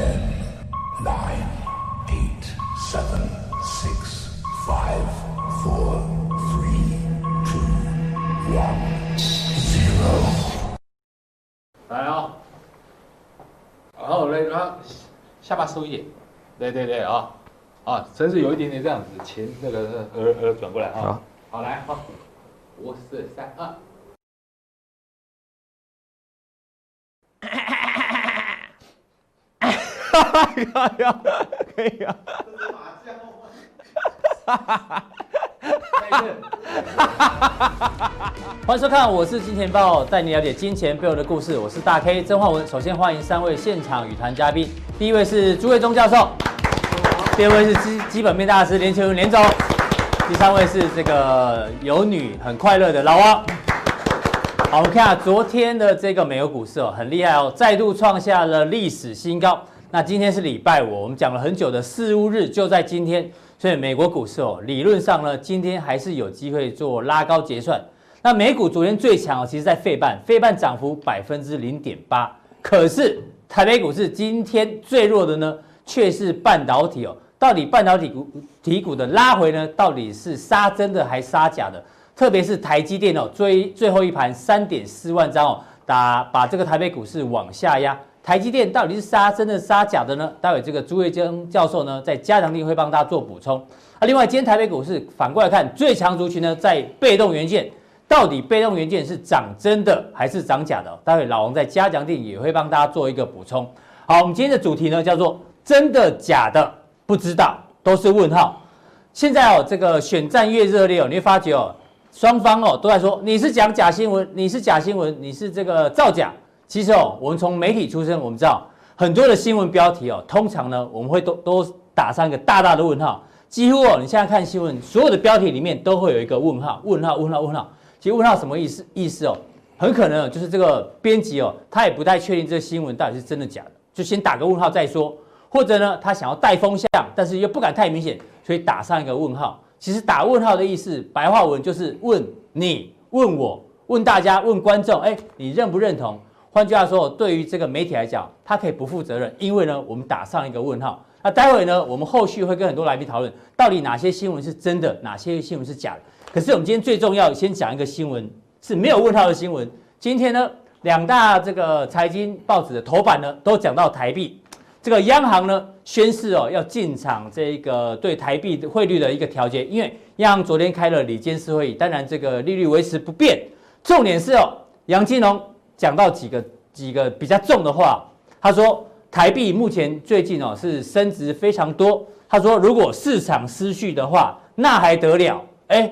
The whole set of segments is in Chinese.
Ten, nine, eight, seven, six, five, four, three, two, one, zero. 来哦，然后嘞，然后下巴收一点，对对对啊，啊，身子有一点点这样子，前那个耳耳转过来啊，好，好来好，五四三二。可以啊，可以啊。欢迎收看，我是金钱豹，带你了解金钱背后的故事。我是大 K 曾焕文。首先欢迎三位现场语谈嘉宾，第一位是朱岳忠教授，第二位是基基本面大师连干文连总，第三位是这个有女很快乐的老王。好，我们看下昨天的这个美国股市哦，很厉害哦，再度创下了历史新高。那今天是礼拜五，我们讲了很久的四巫日就在今天，所以美国股市哦，理论上呢，今天还是有机会做拉高结算。那美股昨天最强哦，其实在费半，费半涨幅百分之零点八。可是台北股市今天最弱的呢，却是半导体哦。到底半导体股体股的拉回呢，到底是杀真的还杀假的？特别是台积电哦，最最后一盘三点四万张哦，打把这个台北股市往下压。台积电到底是杀真的杀假的呢？待会这个朱岳忠教授呢，在加强錠会帮大家做补充。啊，另外今天台北股市反过来看，最强族群呢在被动元件，到底被动元件是涨真的还是涨假的？待会老王在加强錠也会帮大家做一个补充。好，我们今天的主题呢叫做真的假的不知道，都是问号。现在哦，这个选战越热烈哦，你会发觉哦，双方哦都在说你是讲假新闻，你是假新闻，你是这个造假。其实哦，我们从媒体出身，我们知道很多的新闻标题哦，通常呢，我们会都都打上一个大大的问号。几乎哦，你现在看新闻，所有的标题里面都会有一个问号，问号，问号，问号。其实问号什么意思？意思哦，很可能就是这个编辑哦，他也不太确定这个新闻到底是真的假的，就先打个问号再说。或者呢，他想要带风向，但是又不敢太明显，所以打上一个问号。其实打问号的意思，白话文就是问你、问我、问大家、问观众，哎，你认不认同？换句话说，对于这个媒体来讲，它可以不负责任，因为呢，我们打上一个问号。那待会呢，我们后续会跟很多来宾讨论，到底哪些新闻是真的，哪些新闻是假的。可是我们今天最重要，先讲一个新闻是没有问号的新闻。今天呢，两大这个财经报纸的头版呢，都讲到台币，这个央行呢宣示哦，要进场这个对台币汇率的一个调节，因为央行昨天开了理监事会议，当然这个利率维持不变。重点是哦，杨金龙。讲到几个几个比较重的话，他说台币目前最近哦是升值非常多。他说如果市场失序的话，那还得了？哎，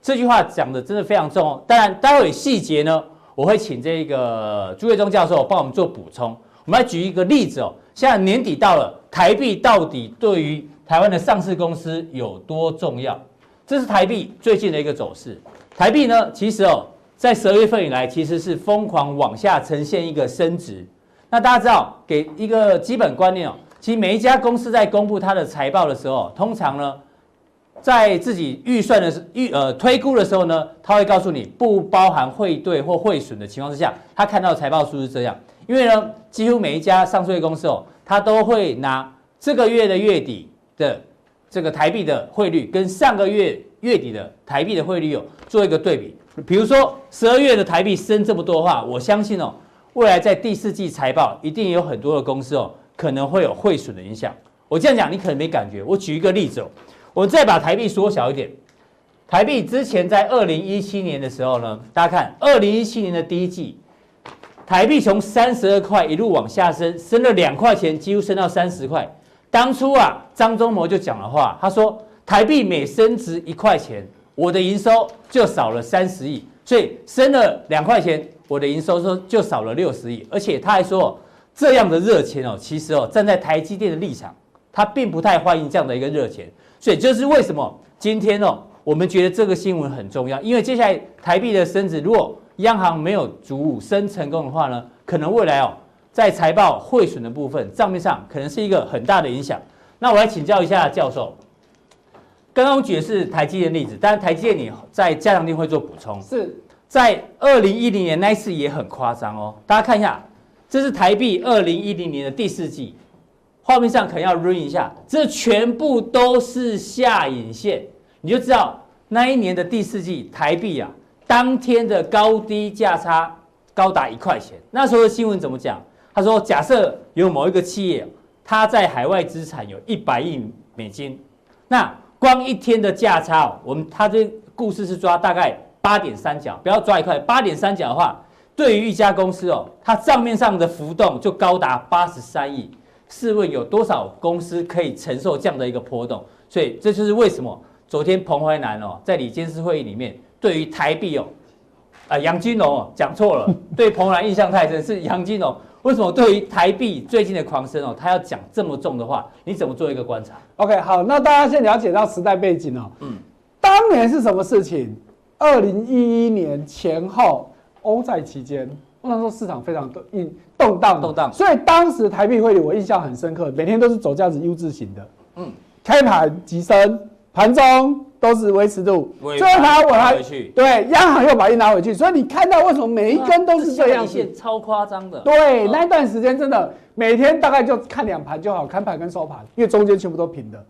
这句话讲的真的非常重哦。当然，待会细节呢，我会请这个朱岳忠教授帮我们做补充。我们来举一个例子哦，现在年底到了，台币到底对于台湾的上市公司有多重要？这是台币最近的一个走势。台币呢，其实哦。在十二月份以来，其实是疯狂往下呈现一个升值。那大家知道，给一个基本观念哦，其实每一家公司在公布它的财报的时候，通常呢，在自己预算的预呃推估的时候呢，他会告诉你不包含汇兑或汇损的情况之下，他看到财报数是这样。因为呢，几乎每一家上市公司哦，他都会拿这个月的月底的这个台币的汇率跟上个月月底的台币的汇率哦做一个对比。比如说十二月的台币升这么多的话，我相信哦，未来在第四季财报一定有很多的公司哦，可能会有汇损的影响。我这样讲你可能没感觉。我举一个例子哦，我再把台币缩小一点。台币之前在二零一七年的时候呢，大家看二零一七年的第一季，台币从三十二块一路往下升，升了两块钱，几乎升到三十块。当初啊，张忠谋就讲了话，他说台币每升值一块钱。我的营收就少了三十亿，所以升了两块钱，我的营收说就少了六十亿。而且他还说，这样的热钱哦，其实哦，站在台积电的立场，他并不太欢迎这样的一个热钱。所以就是为什么今天哦，我们觉得这个新闻很重要，因为接下来台币的升值，如果央行没有主升成功的话呢，可能未来哦，在财报汇损的部分账面上可能是一个很大的影响。那我来请教一下教授。刚刚我举的是台积电的例子，但是台积电你在加强定会做补充。是在二零一零年那一次也很夸张哦，大家看一下，这是台币二零一零年的第四季，画面上可能要 run 一下，这全部都是下影线，你就知道那一年的第四季台币啊，当天的高低价差高达一块钱。那时候的新闻怎么讲？他说，假设有某一个企业，它在海外资产有一百亿美金，那光一天的价差，我们它这故事是抓大概八点三角，不要抓一块，八点三角的话。对于一家公司哦，它账面上的浮动就高达八十三亿，试问有多少公司可以承受这样的一个波动？所以这就是为什么昨天彭淮南哦在李监事会议里面对于台币哦，啊杨金龙哦讲错了，对蓬莱印象太深是杨金龙。为什么对于台币最近的狂升哦，他要讲这么重的话？你怎么做一个观察？OK，好，那大家先了解到时代背景哦。嗯，当年是什么事情？二零一一年前后。欧债期间，那时候市场非常动动荡，动荡，所以当时台币汇率我印象很深刻，每天都是走这样子 U 字形的，嗯，开盘急升，盘中都是维持住，最后它我还对，央行又把印拿回去，所以你看到为什么每一根都是这样子，超夸张的，对，那一段时间真的每天大概就看两盘就好，看盘跟收盘，因为中间全部都平的，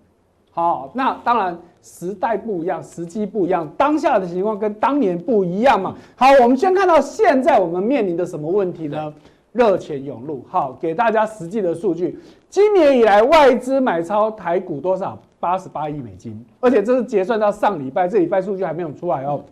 好，那当然。时代不一样，时机不一样，当下的情况跟当年不一样嘛。好，我们先看到现在我们面临的什么问题呢？热钱涌入。好，给大家实际的数据，今年以来外资买超台股多少？八十八亿美金，而且这是结算到上礼拜，这礼拜数据还没有出来哦。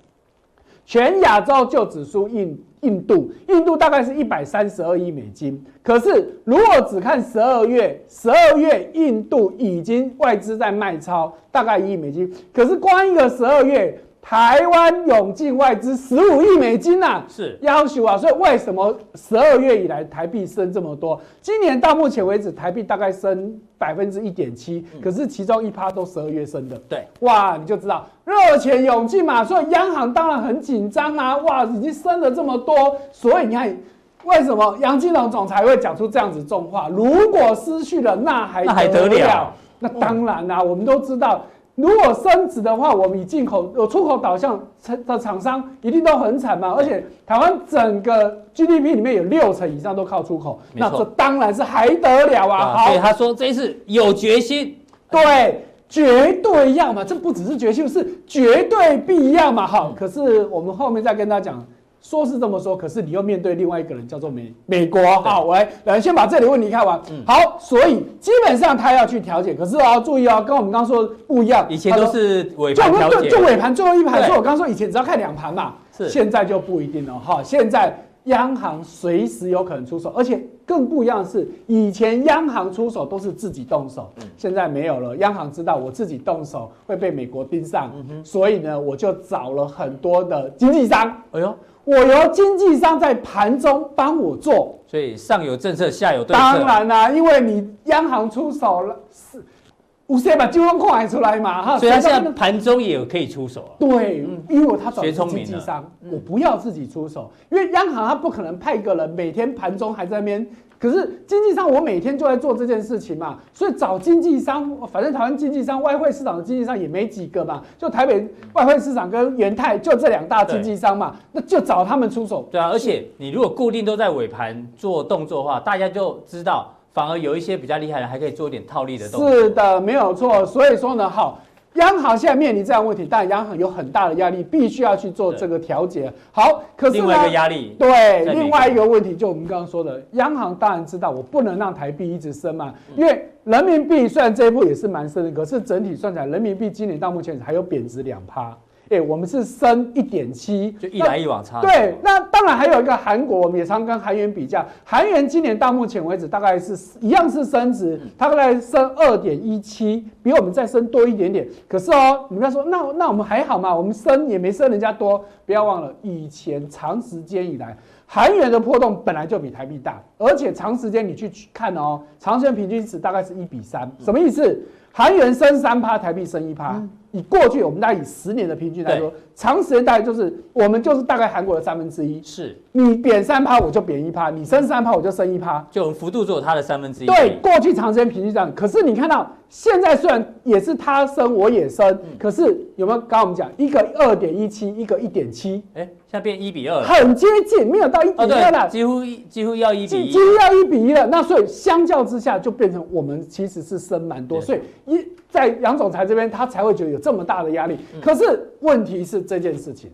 全亚洲就只输印印度，印度大概是一百三十二亿美金。可是如果只看十二月，十二月印度已经外资在卖超大概一亿美金。可是光一个十二月。台湾涌进外资十五亿美金呐、啊，是要求啊，所以为什么十二月以来台币升这么多？今年到目前为止，台币大概升百分之一点七，可是其中一趴都十二月升的。对，哇，你就知道热钱涌进嘛，所以央行当然很紧张啊，哇，已经升了这么多，所以你看，为什么杨金龙总裁会讲出这样子重话？如果失去了，那还那还得了？那当然啦、啊，我们都知道。如果升值的话，我们以进口有出口导向的厂商一定都很惨嘛。而且台湾整个 GDP 里面有六成以上都靠出口，那这当然是还得了啊！好，所以他说这一次有决心，对，绝对要嘛。这不只是决心，是绝对必要嘛。好，可是我们后面再跟他讲。说是这么说，可是你又面对另外一个人，叫做美美国。好，我来，来先把这里问题看完。嗯、好，所以基本上他要去调解，可是哦注意哦，跟我们刚刚说的不一样。以前都是尾盘调节，就尾盘最后一盘。所以我刚刚说以前只要看两盘嘛，是现在就不一定了。哈，现在央行随时有可能出手，而且更不一样的是，以前央行出手都是自己动手，嗯、现在没有了。央行知道我自己动手会被美国盯上，嗯、所以呢，我就找了很多的经纪商。哎呦。我由经纪商在盘中帮我做，所以上有政策，下有对策。当然啦、啊，因为你央行出手了，是五千把金融矿出来嘛，哈。所以他现在盘中也有可以出手。对，因为他找经纪商，我不要自己出手，因为央行他不可能派一个人每天盘中还在那边。可是经纪商，我每天就在做这件事情嘛，所以找经纪商，反正台湾经纪商、外汇市场的经纪商也没几个嘛，就台北外汇市场跟元泰就这两大经纪商嘛，那就找他们出手。对啊，而且你如果固定都在尾盘做动作的话，大家就知道，反而有一些比较厉害的还可以做一点套利的动作。是的，没有错。所以说呢，好。央行现在面临这样问题，当然央行有很大的压力，必须要去做这个调节。好，可是另外一个压力，对，另外一个问题，就我们刚刚说的，央行当然知道我不能让台币一直升嘛，因为人民币虽然这一步也是蛮升的，可是整体算起来，人民币今年到目前还有贬值两趴。哎，我们是升一点七，就一来一往差。对，那当然还有一个韩国，我们也常跟韩元比较，韩元今年到目前为止大概是一样是升值，它大概升二点一七，比我们再升多一点点。可是哦，你们说那那我们还好嘛？我们升也没升人家多。不要忘了，以前长时间以来，韩元的波动本来就比台币大，而且长时间你去看哦，长时间平均值大概是一比三，什么意思？韩元升三趴，台币升一趴。以过去我们大概以十年的平均来说，长时间大概就是我们就是大概韩国的三分之一。是你贬三趴，我就贬一趴；你升三趴，我就升一趴。就幅度只有它的三分之一。对，过去长时间平均这样。可是你看到现在虽然也是他升我也升，嗯、可是有没有？刚刚我们讲一个二点一七，一个一点七，哎，现在变一比二了，很接近，没有到一比二了，哦、几乎几乎要一比一，几乎要一比一了。那所以相较之下，就变成我们其实是升蛮多，所以一。在杨总裁这边，他才会觉得有这么大的压力。可是问题是这件事情，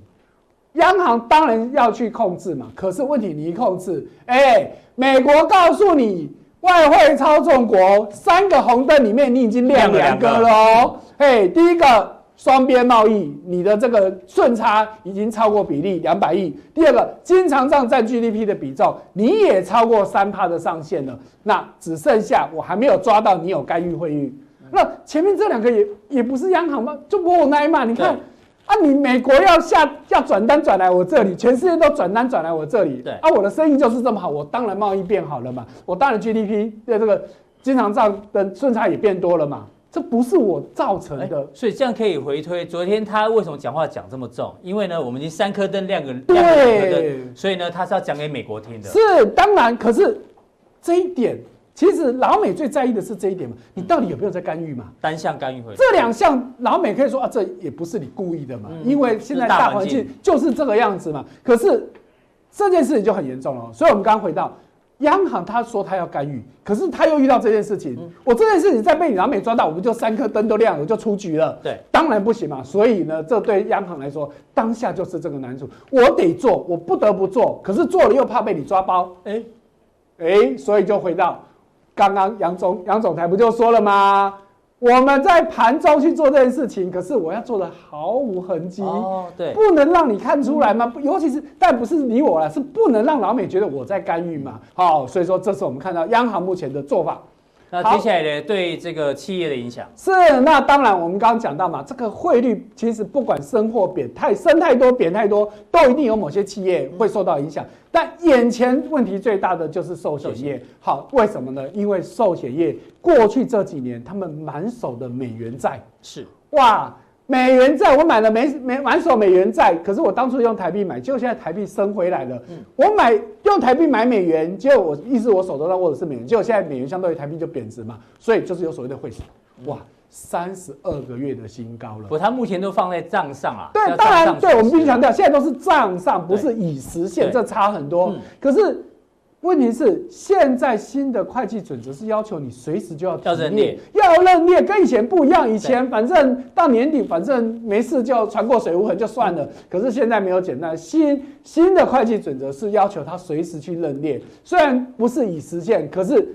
央行当然要去控制嘛。可是问题你一控制，哎，美国告诉你外汇操纵国三个红灯里面，你已经亮两个了哦。哎，第一个双边贸易，你的这个顺差已经超过比例两百亿；第二个经常账占 GDP 的比重，你也超过三帕的上限了。那只剩下我还没有抓到你有干预汇率。那前面这两个也也不是央行吗？就不奈嘛？你看啊，你美国要下要转单转来我这里，全世界都转单转来我这里，对啊，我的生意就是这么好，我当然贸易变好了嘛，我当然 GDP 的这个经常账的顺差也变多了嘛，这不是我造成的，欸、所以这样可以回推。昨天他为什么讲话讲这么重？因为呢，我们已经三颗灯亮个对亮个灯，所以呢，他是要讲给美国听的。是当然，可是这一点。其实老美最在意的是这一点嘛，你到底有没有在干预嘛？单向干预会。这两项老美可以说啊，这也不是你故意的嘛，因为现在大环境就是这个样子嘛。可是这件事情就很严重了，所以我们刚刚回到央行，他说他要干预，可是他又遇到这件事情，我这件事情再被你老美抓到，我们就三颗灯都亮了，我就出局了。对，当然不行嘛。所以呢，这对央行来说，当下就是这个难处，我得做，我不得不做，可是做了又怕被你抓包，哎哎，所以就回到。刚刚杨总杨总裁不就说了吗？我们在盘中去做这件事情，可是我要做的毫无痕迹哦，对，不能让你看出来吗？尤其是，但不是你我了，是不能让老美觉得我在干预嘛。好，所以说这是我们看到央行目前的做法。那接下来呢，对这个企业的影响是，那当然我们刚刚讲到嘛，这个汇率其实不管升或贬，太升太多贬太多，都一定有某些企业会受到影响。但眼前问题最大的就是寿险业。好，为什么呢？因为寿险业过去这几年他们满手的美元债是哇。美元债，我买了没没满手美元债，可是我当初用台币买，结果现在台币升回来了。嗯、我买用台币买美元，结果我意思我手头上握的是美元，结果现在美元相对于台币就贬值嘛，所以就是有所谓的汇损。哇，三十二个月的新高了。不，它目前都放在账上啊。对，当然，对我们必须强调，现在都是账上，不是已实现，这差很多。嗯、可是。问题是，现在新的会计准则是要求你随时就要要认列，要认列，跟以前不一样。以前反正到年底，反正没事就船过水无痕就算了。可是现在没有简单，新新的会计准则是要求他随时去认列。虽然不是已实现，可是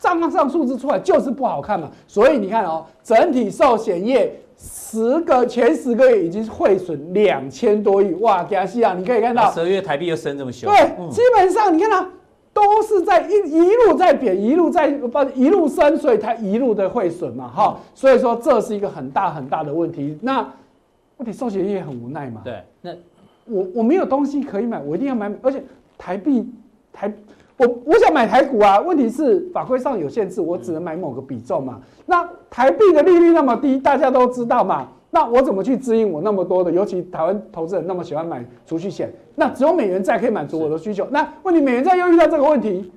账上数字出来就是不好看嘛。所以你看哦，整体寿险业十个前十个月已经汇损两千多亿，哇，加西啊，你可以看到十二月台币又升这么凶。对，基本上你看到。都是在一一路在贬，一路在不一路升，所以它一路的会损嘛，哈，所以说这是一个很大很大的问题。那问题寿险业也很无奈嘛。对，那我我没有东西可以买，我一定要买，而且台币台，我我想买台股啊，问题是法规上有限制，我只能买某个比重嘛。那台币的利率那么低，大家都知道嘛。那我怎么去支应我那么多的，尤其台湾投资人那么喜欢买储蓄险，那只有美元债可以满足我的需求。那问题美元债又遇到这个问题，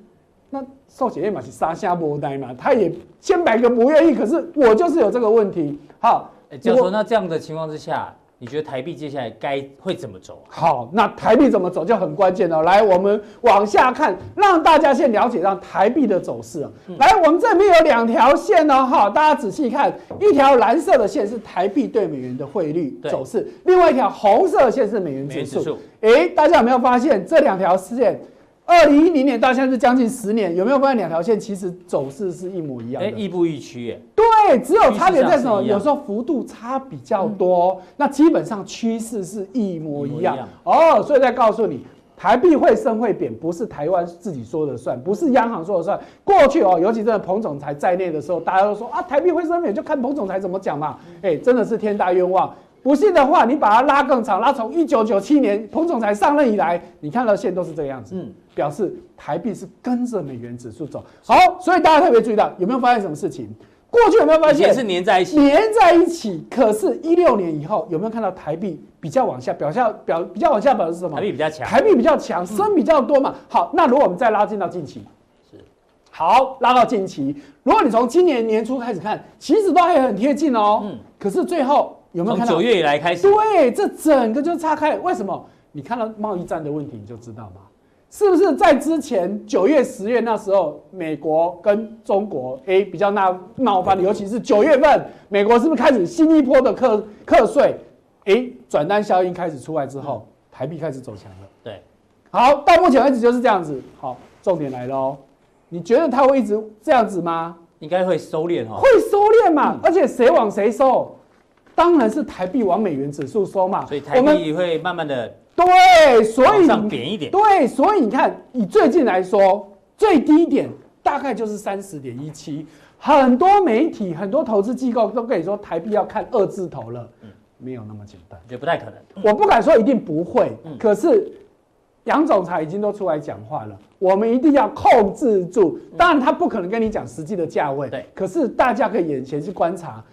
那寿险业嘛是杀下不呆嘛，他也千百个不愿意，可是我就是有这个问题。好，欸、教授，那这样的情况之下。你觉得台币接下来该会怎么走？好，那台币怎么走就很关键了。来，我们往下看，让大家先了解到台币的走势啊。来，我们这边有两条线呢，哈，大家仔细看，一条蓝色的线是台币对美元的汇率走势，另外一条红色的线是美元指数。哎，大家有没有发现这两条线？二零一零年到现在是将近十年，有没有发现两条线其实走势是一模一样的？哎，亦步亦趋耶。对，只有差别在什么？有时候幅度差比较多，嗯、那基本上趋势是一模一样。哦，所以再告诉你，台币会升会贬，不是台湾自己说了算，不是央行说了算。过去哦，尤其这个彭总裁在内的时候，大家都说啊，台币会升贬，就看彭总裁怎么讲嘛。哎，真的是天大冤枉。不信的话，你把它拉更长，拉从一九九七年彭总裁上任以来，你看到线都是这个样子，嗯，表示台币是跟着美元指数走。好，所以大家特别注意到，有没有发现什么事情？过去有没有发现是粘在一起，粘在一起？可是，一六年以后有没有看到台币比较往下？表现表比较往下表示什么？台币比较强，台币比较强，升比较多嘛。好，那如果我们再拉近到近期，是好拉到近期。如果你从今年年初开始看，其实都还很贴近哦。嗯，可是最后有没有看到？从九月以来开始，对，这整个就岔开。为什么？你看到贸易战的问题，你就知道嘛？是不是在之前九月、十月那时候，美国跟中国哎比较闹闹翻的，尤其是九月份，美国是不是开始新一波的课课税？哎，转单效应开始出来之后，台币开始走强了。对，好，到目前为止就是这样子。好，重点来喽，你觉得它会一直这样子吗？应该会收敛哦，会收敛嘛？而且谁往谁收？当然是台币往美元指数收嘛。所以台币会慢慢的。对，所以上贬一点。对，所以你看，以最近来说，最低点大概就是三十点一七。很多媒体、很多投资机构都跟你说，台币要看二字头了。嗯，没有那么简单，也不太可能。我不敢说一定不会，嗯、可是杨总裁已经都出来讲话了，我们一定要控制住。当然，他不可能跟你讲实际的价位。对，可是大家可以眼前去观察。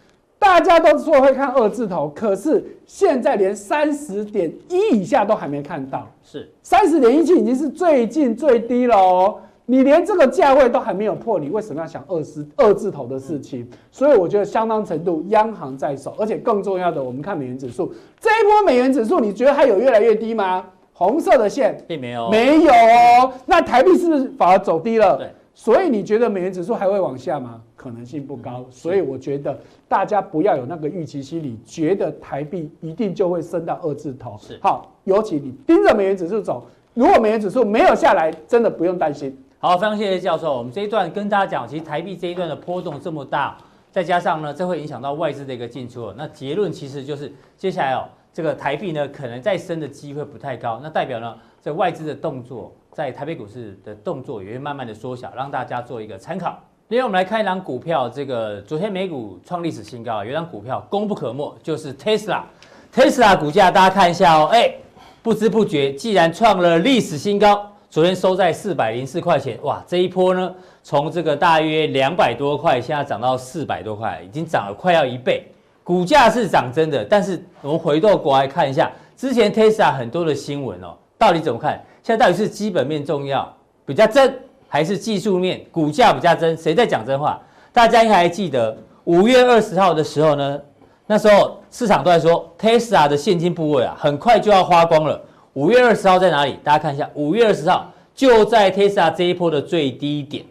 大家都说会看二字头，可是现在连三十点一以下都还没看到。是三十点一七已经是最近最低了哦。你连这个价位都还没有破，你为什么要想二十二字头的事情？所以我觉得相当程度央行在手，而且更重要的，我们看美元指数这一波美元指数，你觉得它有越来越低吗？红色的线并没有，没有哦。那台币是不是反而走低了？对。所以你觉得美元指数还会往下吗？可能性不高。所以我觉得大家不要有那个预期心理，觉得台币一定就会升到二字头。是好，尤其你盯着美元指数走，如果美元指数没有下来，真的不用担心。好，非常谢谢教授。我们这一段跟大家讲，其实台币这一段的波动这么大，再加上呢，这会影响到外资的一个进出。那结论其实就是，接下来哦，这个台币呢，可能再升的机会不太高。那代表呢，这外资的动作。在台北股市的动作也会慢慢的缩小，让大家做一个参考。另外，我们来看一档股票，这个昨天美股创历史新高，有一档股票功不可没，就是 Tesla。Tesla 股价大家看一下哦，哎，不知不觉既然创了历史新高，昨天收在四百零四块钱，哇，这一波呢，从这个大约两百多块，现在涨到四百多块，已经涨了快要一倍，股价是涨真的。但是我们回过头来看一下，之前 Tesla 很多的新闻哦，到底怎么看？现在到底是基本面重要比较真，还是技术面股价比较真？谁在讲真话？大家应该还记得五月二十号的时候呢？那时候市场都在说 Tesla 的现金部位啊，很快就要花光了。五月二十号在哪里？大家看一下，五月二十号就在 Tesla 这一波的最低点。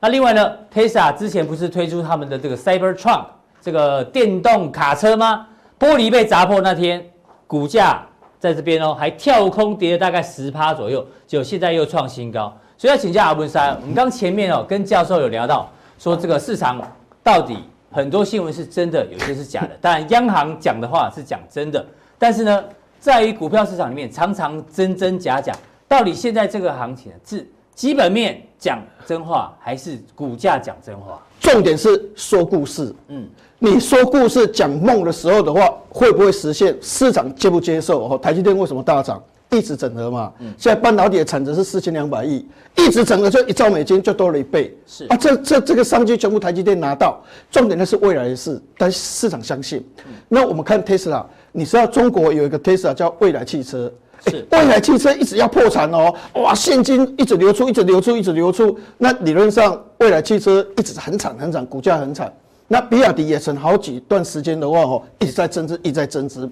那另外呢，Tesla 之前不是推出他们的这个 Cybertruck 这个电动卡车吗？玻璃被砸破那天，股价。在这边哦，还跳空跌了大概十趴左右，结果现在又创新高。所以要请教阿文山，我们刚前面哦跟教授有聊到，说这个市场到底很多新闻是真的，有些是假的。当然央行讲的话是讲真的，但是呢，在于股票市场里面常常真真假假。到底现在这个行情是基本面讲真话，还是股价讲真话？重点是说故事，嗯。你说故事讲梦的时候的话，会不会实现？市场接不接受？哦，台积电为什么大涨？一直整合嘛。嗯。现在半导体的产值是四千两百亿，一直整合就一兆美金就多了一倍。是啊，这这这个商机全部台积电拿到，重点的是未来的事，但市场相信。嗯。那我们看 Tesla，你知道中国有一个 Tesla 叫未来汽车，是未来汽车一直要破产哦，哇，现金一直流出，一直流出，一直流出。那理论上未来汽车一直很惨很惨，股价很惨。那比亚迪也曾好几段时间的话，哦，一直在增资，一直在增资。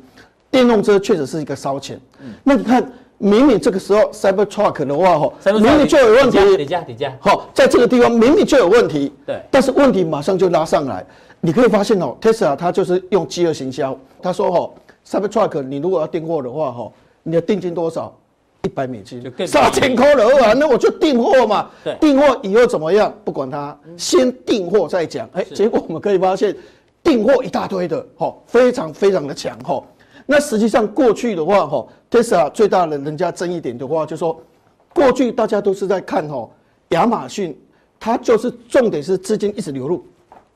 电动车确实是一个烧钱。嗯。那你看，明明这个时候 Cybertruck 的话，哦，明明就有问题。底价，底价。好，在这个地方明明就有问题。对。但是问题马上就拉上来。你可以发现哦，Tesla 它就是用饥饿行销。他说，哦，Cybertruck 你如果要订货的话，吼，你的定金多少？一百美金，三千块了啊！那我就订货嘛。对，订货以后怎么样？不管它，先订货再讲。哎，结果我们可以发现，订货一大堆的，哈，非常非常的强，哈。那实际上过去的话，哈，Tesla 最大的人家争议点的话，就是说，过去大家都是在看，哈，亚马逊，它就是重点是资金一直流入。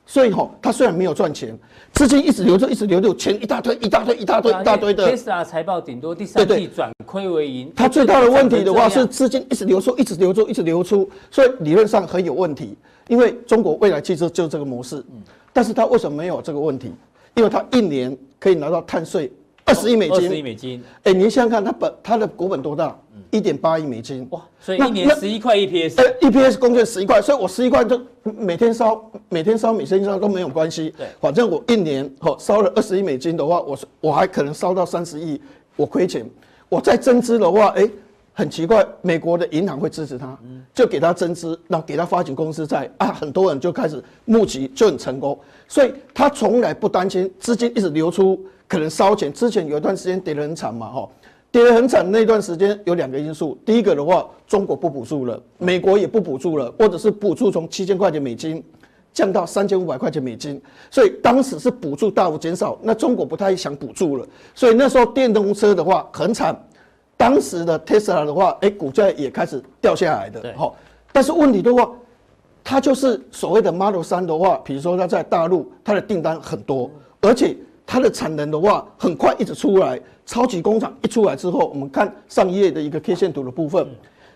所以吼，它虽然没有赚钱，资金一直流出，一直流入，钱一大堆，一大堆，一大堆，一大堆的。Tesla 财报顶多第三季转亏为盈。它最大的问题的话是资金一直流出，一直流出，一直流出，所以理论上很有问题。因为中国未来汽车就是这个模式，但是它为什么没有这个问题？因为它一年可以拿到碳税二十亿美金。二十亿美金。哎，你想想看，它本它的股本多大？一点八亿美金。哇，所以一年十一块 EPS。呃，EPS 贡献十一块，所以我十一块就每天烧，每天烧，每天烧都没有关系。对，反正我一年哦烧了二十亿美金的话，我我还可能烧到三十亿，我亏钱。我再增资的话，哎。很奇怪，美国的银行会支持他，就给他增资，然后给他发行公司债啊，很多人就开始募集，就很成功，所以他从来不担心资金一直流出，可能烧钱。之前有一段时间跌得很惨嘛，哈，跌得很惨那段时间有两个因素，第一个的话，中国不补助了，美国也不补助了，或者是补助从七千块钱美金降到三千五百块钱美金，所以当时是补助大幅减少，那中国不太想补助了，所以那时候电动车的话很惨。当时的 Tesla 的话，哎，股价也开始掉下来的，好，但是问题的话，它就是所谓的 Model 3的话，比如说它在大陆，它的订单很多，而且它的产能的话，很快一直出来，超级工厂一出来之后，我们看上一页的一个 K 线图的部分，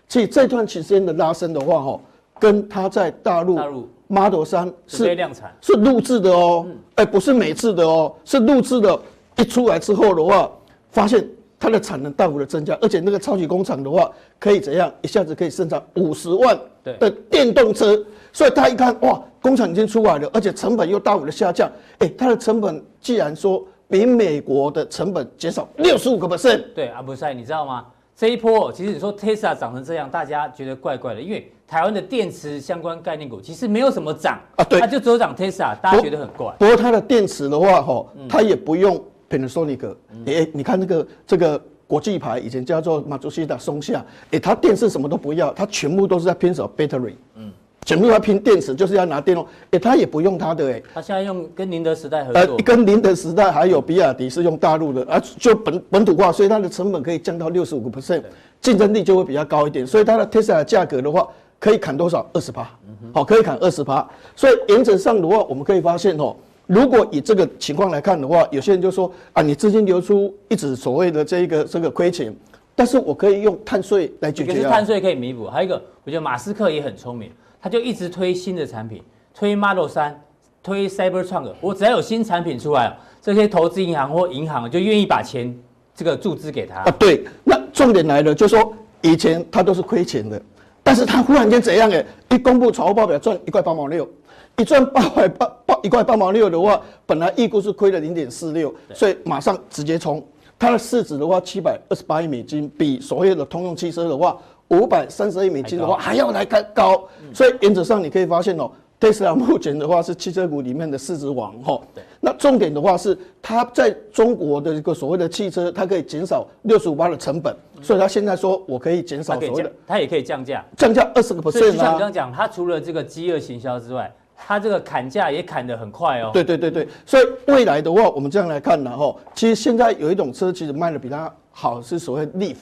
其实这段期间的拉升的话，哈，跟它在大陆 Model 三是量产，是录制的哦，哎，不是美制的哦，是录制的，一出来之后的话，发现。它的产能大幅的增加，而且那个超级工厂的话，可以怎样一下子可以生产五十万的电动车，所以他一看哇，工厂已经出来了，而且成本又大幅的下降，哎，它的成本既然说比美国的成本减少六十五个 percent，对，阿不赛，你知道吗？这一波其实你说 Tesla 涨成这样，大家觉得怪怪的，因为台湾的电池相关概念股其实没有什么涨啊，对，它就只有涨 Tesla，大家觉得很怪。不过它的电池的话，哈，它也不用。Panasonic，哎、欸，你看那个这个国际牌，以前叫做马自达、松下，哎、欸，它电视什么都不要，它全部都是在拼什么？Battery，嗯，全部要拼电池，就是要拿电动，哎、欸，它也不用它的、欸，哎，它现在用跟宁德时代合作，呃，跟宁德时代还有比亚迪是用大陆的，啊，就本本土化，所以它的成本可以降到六十五个 percent，竞争力就会比较高一点，所以它的 Tesla 价格的话，可以砍多少？二十趴，好，可以砍二十趴，所以原则上的话，我们可以发现哦。如果以这个情况来看的话，有些人就说啊，你资金流出一直所谓的这一个这个亏钱，但是我可以用碳税来解决。可是碳税可以弥补。还有一个，我觉得马斯克也很聪明，他就一直推新的产品，推 Model 三推 Cybertruck。我只要有新产品出来，这些投资银行或银行就愿意把钱这个注资给他。啊，对。那重点来了，就是说以前他都是亏钱的，但是他忽然间怎样？哎，一公布财务报表赚一块八毛六。你赚八块八八一块八毛六的话，本来预估是亏了零点四六，所以马上直接冲。它的市值的话，七百二十八亿美金，比所谓的通用汽车的话，五百三十亿美金的话还要来更高。所以原则上你可以发现哦。特斯拉目前的话是汽车股里面的市值王哈，对。那重点的话是它在中国的一个所谓的汽车，它可以减少六十五八的成本，所以它现在说我可以减少所谓的，它也可以降价，降价二十个 percent 啊。所以就像你刚刚讲，它除了这个饥饿行销之外，它这个砍价也砍得很快哦。对对对对，所以未来的话，我们这样来看呢哈，其实现在有一种车其实卖的比它好，是所谓 Leaf，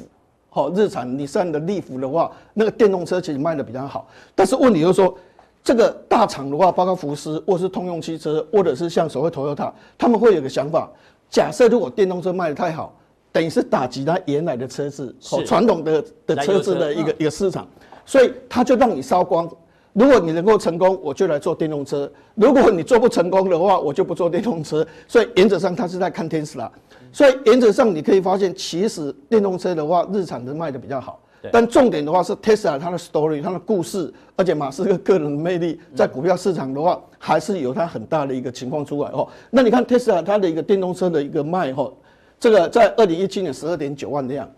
好，日产你上的 Leaf 的话，那个电动车其实卖的比较好，但是问题就是说。这个大厂的话，包括福斯，或是通用汽车，或者是像所谓 Toyota，他们会有个想法：假设如果电动车卖得太好，等于是打击它原来的车子，哦，传统的的车子的一个一个市场，所以他就让你烧光。如果你能够成功，我就来做电动车；如果你做不成功的话，我就不做电动车。所以原则上，他是在看特斯拉。所以原则上，你可以发现，其实电动车的话，日产的卖的比较好。但重点的话是 Tesla 它的 story，它的故事，而且马斯克个人的魅力，在股票市场的话，还是有它很大的一个情况出来哦。那你看 Tesla 它的一个电动车的一个卖哦，这个在二零一七年十二点九万辆，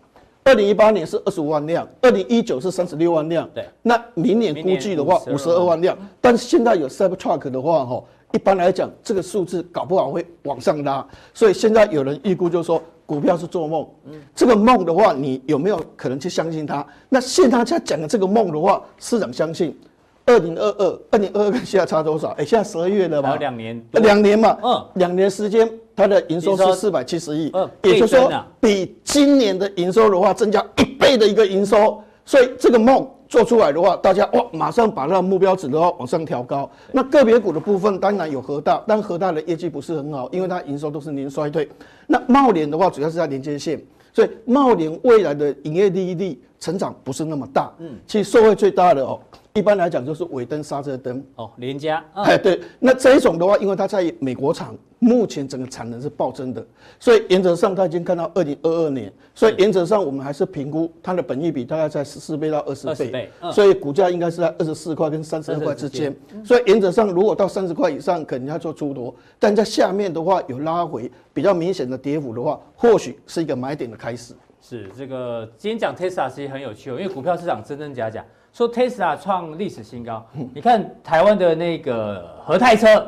二零一八年是二十五万辆，二零一九是三十六万辆。对，那明年估计的话五十二万辆，但是现在有 Cybertruck 的话哈，一般来讲这个数字搞不好会往上拉，所以现在有人预估就是说。股票是做梦，这个梦的话，你有没有可能去相信它？那现在他讲的这个梦的话，市场相信。二零二二，二零二二跟现在差多少？哎，现在十二月了嘛，两年，两年嘛，嗯，两年时间，它的营收是四百七十亿，也就是说，比今年的营收的话，增加一倍的一个营收，所以这个梦。做出来的话，大家哇，马上把那个目标值的话往上调高。那个别股的部分当然有核大，但核大的业绩不是很好，因为它营收都是年衰退。那茂联的话，主要是在连接线，所以茂联未来的营业利益率成长不是那么大。嗯，其实受惠最大的哦，一般来讲就是尾灯、刹车灯。哦，连加。嗯哎，对，那这一种的话，因为它在美国厂目前整个产能是暴增的，所以原则上它已经看到二零二二年，所以原则上我们还是评估它的本益比大概在十四倍到二十倍，倍嗯、所以股价应该是在二十四块跟三十二块之间。所以原则上如果到三十块以上，肯定要做出多，但在下面的话有拉回比较明显的跌幅的话，或许是一个买点的开始。是这个今天讲 Tesla 其实很有趣哦，因为股票市场真真假假。说 Tesla 创历史新高，你看台湾的那个和泰车，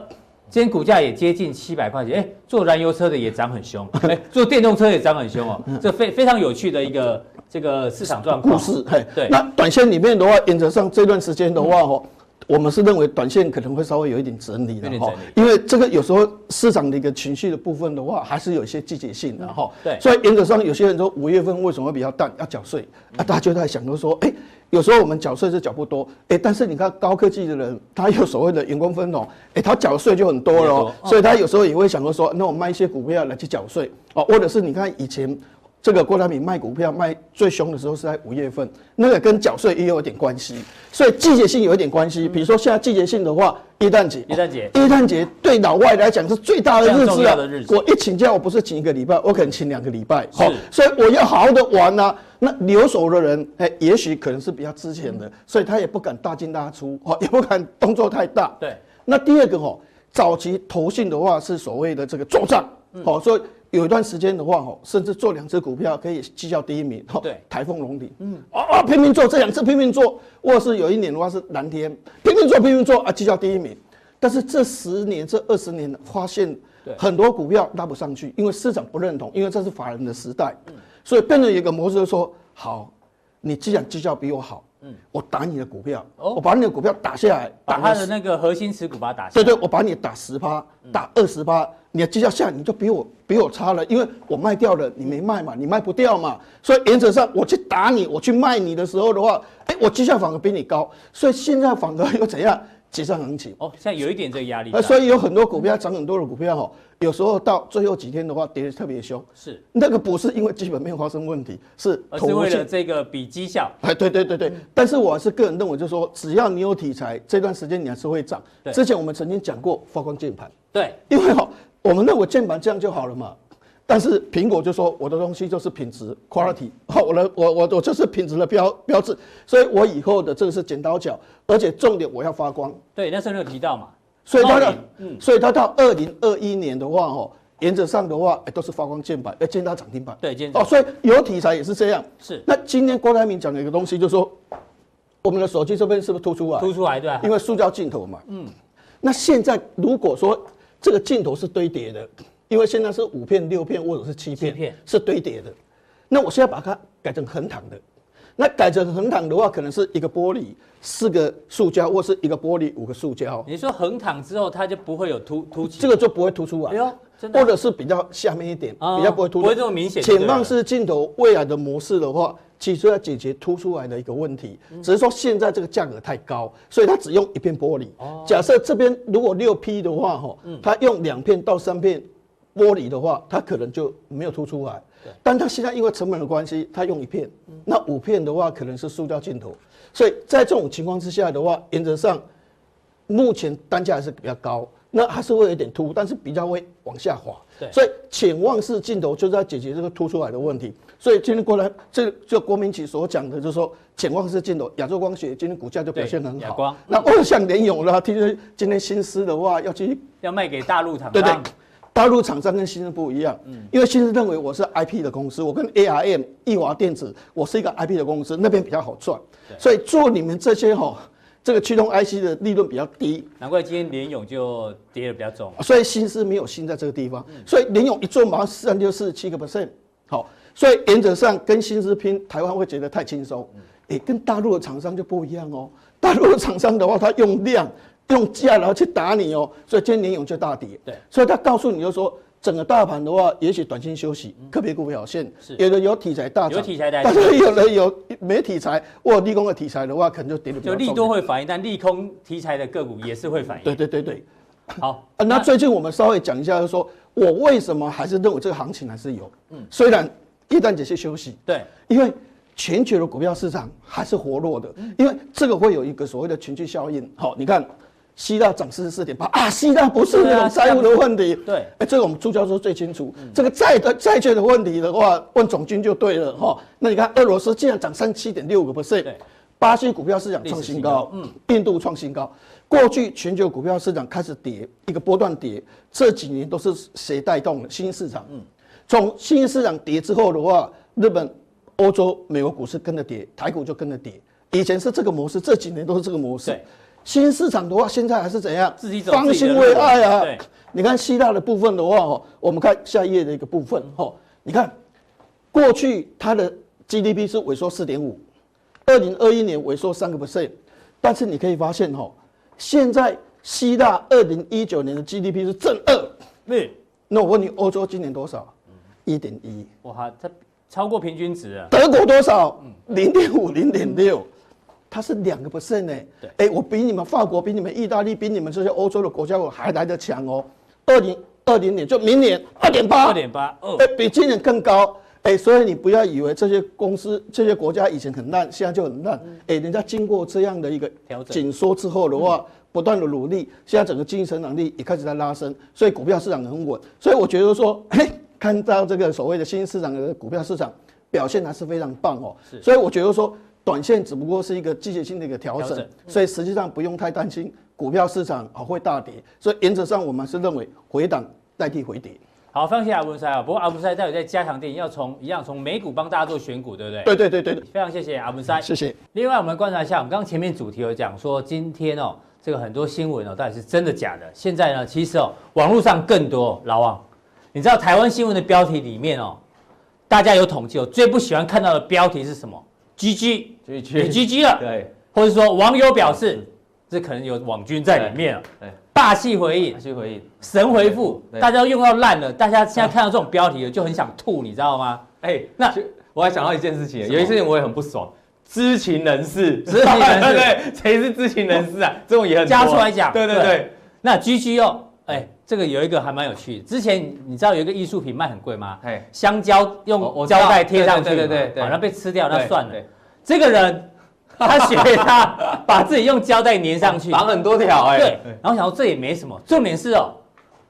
今天股价也接近七百块钱，哎，做燃油车的也涨很凶，哎，做电动车也涨很凶哦，这非非常有趣的一个这个市场状况。故事，嘿，对。那短线里面的话，原则上这段时间的话，哦。我们是认为短线可能会稍微有一点整理的哈，因为这个有时候市场的一个情绪的部分的话，还是有一些季节性的哈。对，所以原则上有些人说五月份为什么会比较淡，要缴税啊？大家就在想着说，哎，有时候我们缴税是缴不多，哎，但是你看高科技的人，他有所谓的员工分红，哎，他缴税就很多了，所以他有时候也会想着说，那我卖一些股票来去缴税哦，或者是你看以前。这个郭台铭卖股票卖最凶的时候是在五月份，那个跟缴税也有一点关系，所以季节性有一点关系。比如说现在季节性的话，一旦节，一旦节，一旦节对老外来讲是最大的日子啊。我一请假，我不是请一个礼拜，我可能请两个礼拜。好，所以我要好好的玩啊。那留守的人，哎，也许可能是比较之前的，所以他也不敢大进大出，哦，也不敢动作太大。对。那第二个哦，早期投信的话是所谓的这个做账，好，所以。有一段时间的话，吼，甚至做两只股票可以绩效第一名，吼，对，台风龙鼎，嗯，哦哦拼命做这两只拼命做，或是有一年的话是蓝天，拼命做拼命做啊，绩效第一名。但是这十年、这二十年发现，很多股票拉不上去，因为市场不认同，因为这是法人的时代，所以变成一个模式，就是说，好，你既然绩效比我好。嗯，我打你的股票，我把你的股票打下来，把他的那个核心持股把它打下来。对对，我把你打十趴，打二十趴，你的绩效下来你就比我比我差了，因为我卖掉了，你没卖嘛，你卖不掉嘛，所以原则上我去打你，我去卖你的时候的话，哎，我绩效反而比你高，所以现在反而又怎样？急上行情哦，现在有一点这个压力。呃，所以有很多股票涨很多的股票哈，有时候到最后几天的话，跌得特别凶。是，那个不是因为基本面发生问题，是而是为了这个比绩效。哎，对对对对。但是我还是个人认为，就是说，只要你有题材，这段时间你还是会涨。之前我们曾经讲过发光键盘。对，因为哈，我们认为键盘这样就好了嘛。但是苹果就说我的东西就是品质 quality，好，我的我我我就是品质的标标志，所以我以后的这个是剪刀脚，而且重点我要发光。对，那时候有提到嘛，所以它的，嗯，所以它到二零二一年的话，哦，原则上的话，哎，都是发光键盘，哎，见到涨停板。对，见到。哦，所以有题材也是这样。是。那今天郭台铭讲的一个东西，就是说我们的手机这边是不是凸出来？凸出来，对。因为塑胶镜头嘛。嗯。那现在如果说这个镜头是堆叠的。因为现在是五片、六片或者是七片，片是堆叠的，那我现在把它改成横躺的，那改成横躺的话，可能是一个玻璃四个塑胶，或是一个玻璃五个塑胶。你说横躺之后，它就不会有凸凸起，这个就不会突出啊。哎呦，真的。或者是比较下面一点，哦、比较不会凸，不会这么明显。潜望式镜头未来的模式的话，其实要解决凸出来的一个问题，只是说现在这个价格太高，所以它只用一片玻璃。哦、假设这边如果六 P 的话，哈，它用两片到三片。玻璃的话，它可能就没有凸出来。但它现在因为成本的关系，它用一片，那五片的话可能是塑胶镜头。所以在这种情况之下的话，原则上目前单价还是比较高，那还是会有点凸，但是比较会往下滑。所以潜望式镜头就是要解决这个凸出来的问题。所以今天过来，这就国民企所讲的，就是说潜望式镜头，亚洲光学今天股价就表现很好。那我想联咏了，听说今天新思的话要去要卖给大陆厂商。对对。大陆厂商跟新思不一样，嗯，因为新思认为我是 IP 的公司，我跟 ARM、易华电子，我是一个 IP 的公司，那边比较好赚，所以做你们这些哈，这个驱动 IC 的利润比较低，难怪今天联咏就跌得比较重，所以新思没有心在这个地方，所以联咏一做马上四三六四七个 percent，好，所以原则上跟新思拼，台湾会觉得太轻松，诶，跟大陆的厂商就不一样哦，大陆的厂商的话，它用量。用价然后去打你哦，所以今天联勇就大跌。对，所以他告诉你就说，整个大盘的话，也许短线休息，个别股表现，有的有题材大涨，有题材大涨，但是有的有没题材或利空的题材的话，可能就跌的比较重。就利多会反应，但利空题材的个股也是会反应。对对对对，好。那最近我们稍微讲一下，就是说我为什么还是认为这个行情还是有，嗯，虽然一旦节是休息，对，因为全球的股票市场还是活络的，因为这个会有一个所谓的群聚效应。好，你看。希腊涨四十四点八啊，希腊不是那种债务的问题。对，哎、欸，这个我们朱教授最清楚。嗯、这个债的债券的问题的话，问总军就对了哈。那你看，俄罗斯竟然涨三十七点六个 percent，巴西股票市场创新高，嗯，印度创新高。过去全球股票市场开始跌，一个波段跌，这几年都是谁带动的？新兴市场。嗯，从新兴市场跌之后的话，日本、欧洲、美国股市跟着跌，台股就跟着跌。以前是这个模式，这几年都是这个模式。对。新市场的话，现在还是怎样？自己走，方兴未艾啊！你看希腊的部分的话，哦，我们看下一页的一个部分，哦，你看过去它的 GDP 是萎缩四点五，二零二一年萎缩三个 percent，但是你可以发现，哦，现在希腊二零一九年的 GDP 是正二，对。那我问你，欧洲今年多少？一点一。哇，它超过平均值啊！德国多少？零点五，零点六。它是两个 percent 呢，对，哎，我比你们法国、比你们意大利、比你们这些欧洲的国家我还来得强哦。二零二零年就明年二点八，二点八，哎，比今年更高，哎，所以你不要以为这些公司、这些国家以前很烂，现在就很烂，哎，人家经过这样的一个紧缩之后的话，不断的努力，现在整个经济成长力也开始在拉升，所以股票市场很稳。所以我觉得说，哎，看到这个所谓的新兴市场的股票市场表现还是非常棒哦。是，所以我觉得说。短线只不过是一个季节性的一个调整，所以实际上不用太担心股票市场啊会大跌。所以原则上我们是认为回档代替回跌。好，非常谢谢阿文塞啊。不过阿文塞待会在加强錠要从一样从美股帮大家做选股，对不对？对对对对。非常谢谢阿文塞，谢谢。另外我们观察一下，我们刚刚前面主题有讲说今天哦，这个很多新闻哦到底是真的假的？现在呢，其实哦网络上更多老王，你知道台湾新闻的标题里面哦，大家有统计哦，最不喜欢看到的标题是什么？GG，GG，你 GG 了，对，或者说网友表示，这可能有网军在里面了，对，霸气回应，霸气回应，神回复，大家都用到烂了，大家现在看到这种标题就很想吐，你知道吗？哎，那我还想到一件事情，有一件事情我也很不爽，知情人士，知情人士，对，谁是知情人士啊？这种也很加出来讲，对对对，那 GG 哦，哎。这个有一个还蛮有趣的，之前你知道有一个艺术品卖很贵吗？香蕉用胶带贴上去，对对对，对，然后被吃掉，那算了。这个人他学他 把自己用胶带粘上去，绑很多条哎。对，然后想说这也没什么，重点是哦，